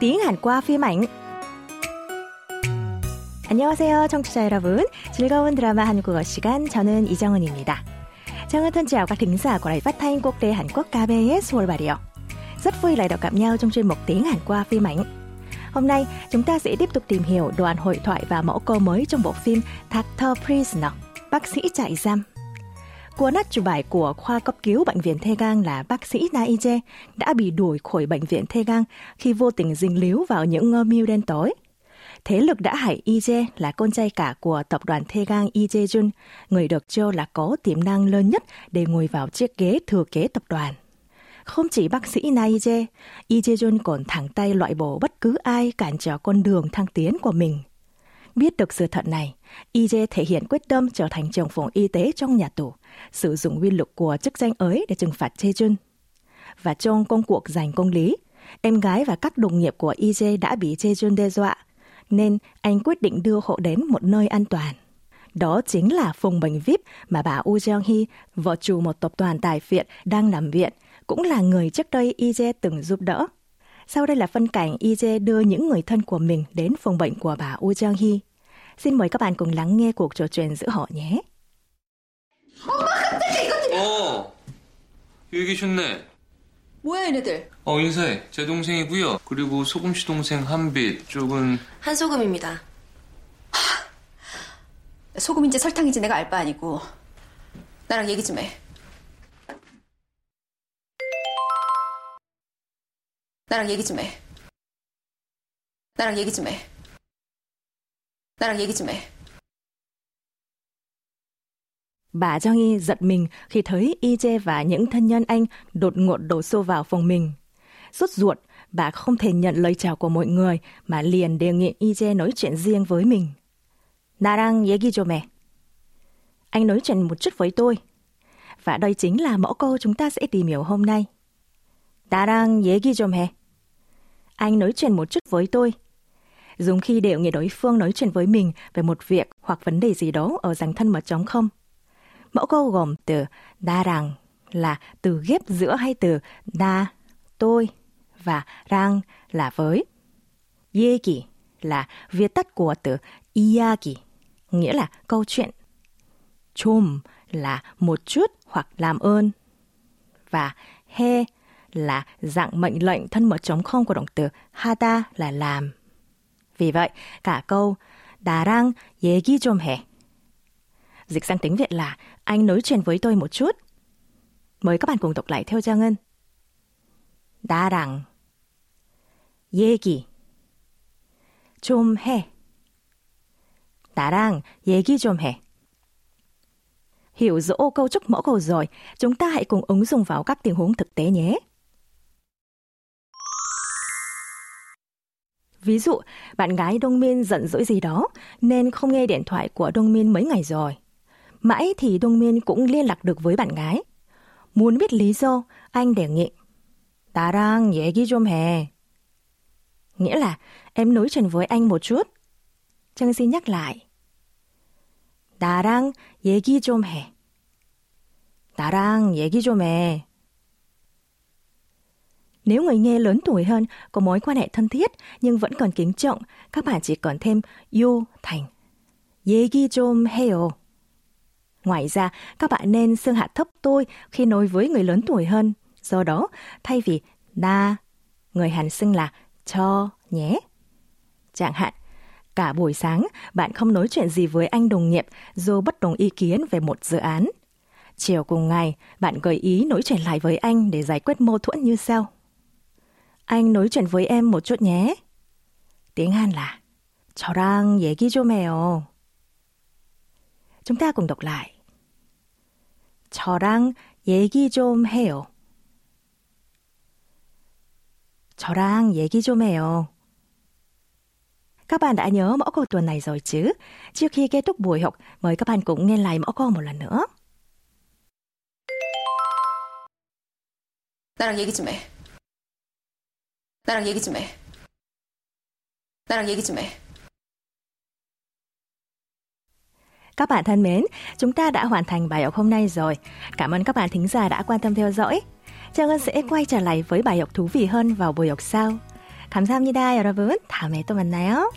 tiếng Hàn qua phim ảnh. 안녕하세요, 청취자 여러분. 즐거운 드라마 한국어 시간 저는 이정은입니다. Trang thân chào các thính giả của đài phát thanh quốc tế Hàn Quốc KBS Seoul Bà Rịa. Rất vui lại được gặp nhau trong chuyên mục tiếng Hàn qua phim ảnh. Hôm nay, chúng ta sẽ tiếp tục tìm hiểu đoạn hội thoại và mẫu câu mới trong bộ phim Doctor Prisoner, bác sĩ trại giam. Cuốn nát chủ bài của khoa cấp cứu bệnh viện Thê Gang là bác sĩ Na Ije đã bị đuổi khỏi bệnh viện Thê Gang khi vô tình dính líu vào những ngơ mưu đen tối. Thế lực đã hại Ije là con trai cả của tập đoàn Thê Gang Ije Jun, người được cho là có tiềm năng lớn nhất để ngồi vào chiếc ghế thừa kế tập đoàn. Không chỉ bác sĩ Na Ije, Ije Jun còn thẳng tay loại bỏ bất cứ ai cản trở con đường thăng tiến của mình. Biết được sự thật này, Ije thể hiện quyết tâm trở thành trưởng phòng y tế trong nhà tù, sử dụng uy lực của chức danh ấy để trừng phạt Jun. Và trong công cuộc giành công lý, em gái và các đồng nghiệp của Ije đã bị Jun đe dọa, nên anh quyết định đưa họ đến một nơi an toàn. Đó chính là phòng bệnh VIP mà bà U Jeong Hee, vợ chủ một tập đoàn tài phiệt đang nằm viện, cũng là người trước đây Ije từng giúp đỡ. Sau đây là phân cảnh Ije đưa những người thân của mình đến phòng bệnh của bà Woo Jung Hee. Xin mời các bạn cùng lắng nghe cuộc trò chuyện giữa họ nhé. 어, 여기 계셨네. 뭐야 얘네들? 어, 인사해. 제 동생이고요. 그리고 소금 씨 동생 한빛 쪽은 한소금입니다. 소금인지 설탕인지 내가 알 바 아니고 나랑 얘기 좀 해. 나랑 얘기 좀 해. 나랑 얘기 좀 해. 나랑 얘기 좀 해. Bà Jong giật mình khi thấy Ije và những thân nhân anh đột ngột đổ xô vào phòng mình. Rốt ruột, bà không thể nhận lời chào của mọi người mà liền đề nghị Ije nói chuyện riêng với mình. 나랑 얘기 좀 해. Anh nói chuyện một chút với tôi. Và đây chính là mẫu câu chúng ta sẽ tìm hiểu hôm nay. 나랑 얘기 좀 해. anh nói chuyện một chút với tôi. Dùng khi đều người đối phương nói chuyện với mình về một việc hoặc vấn đề gì đó ở dáng thân mật trống không. Mẫu câu gồm từ đa rằng là từ ghép giữa hay từ đa, tôi và rang là với. Yeki là viết tắt của từ iyaki, nghĩa là câu chuyện. Chum là một chút hoặc làm ơn. Và he là dạng mệnh lệnh thân mật trống không của động từ 하다 là làm. Vì vậy, cả câu 나랑 얘기 좀 해. Dịch sang tiếng Việt là anh nói chuyện với tôi một chút. Mời các bạn cùng đọc lại theo Trang Ngân. 나랑 얘기 좀 해. 나랑 얘기 좀 해. Hiểu rõ câu trúc mẫu câu rồi, chúng ta hãy cùng ứng dụng vào các tình huống thực tế nhé. Ví dụ, bạn gái Đông Min giận dỗi gì đó nên không nghe điện thoại của Đông Min mấy ngày rồi. Mãi thì Đông Min cũng liên lạc được với bạn gái. Muốn biết lý do, anh đề nghị. 나랑 얘기 좀 해. Nghĩa là em nói chuyện với anh một chút. Trang xin nhắc lại. 나랑 얘기 좀 해. 나랑 얘기 좀 해. Nếu người nghe lớn tuổi hơn, có mối quan hệ thân thiết nhưng vẫn còn kính trọng, các bạn chỉ còn thêm yêu thành 얘기 좀 해요. Ngoài ra, các bạn nên xưng hạ thấp tôi khi nói với người lớn tuổi hơn. Do đó, thay vì na, người Hàn xưng là cho nhé. Chẳng hạn, cả buổi sáng bạn không nói chuyện gì với anh đồng nghiệp do bất đồng ý kiến về một dự án. Chiều cùng ngày, bạn gợi ý nói chuyện lại với anh để giải quyết mâu thuẫn như sau. Anh nói chuyện với em một chút nhé. Tiếng Hàn là 저랑 얘기 좀 해요. Chúng ta cùng đọc lại. 저랑 얘기 좀 해요. 저랑 얘기 좀 해요. Các bạn đã nhớ mẫu câu tuần này rồi chứ? Trước khi kết thúc buổi học, mời các bạn cũng nghe lại mẫu câu một lần nữa. 나랑 얘기 좀 해. 나랑 얘기 좀 해. 나랑 얘기 좀 해. Các bạn thân mến, chúng ta đã hoàn thành bài học hôm nay rồi. Cảm ơn các bạn thính giả đã quan tâm theo dõi. Trang Ân sẽ quay trở lại với bài học thú vị hơn vào buổi học sau. 감사합니다, 여러분. 다음에 또 만나요.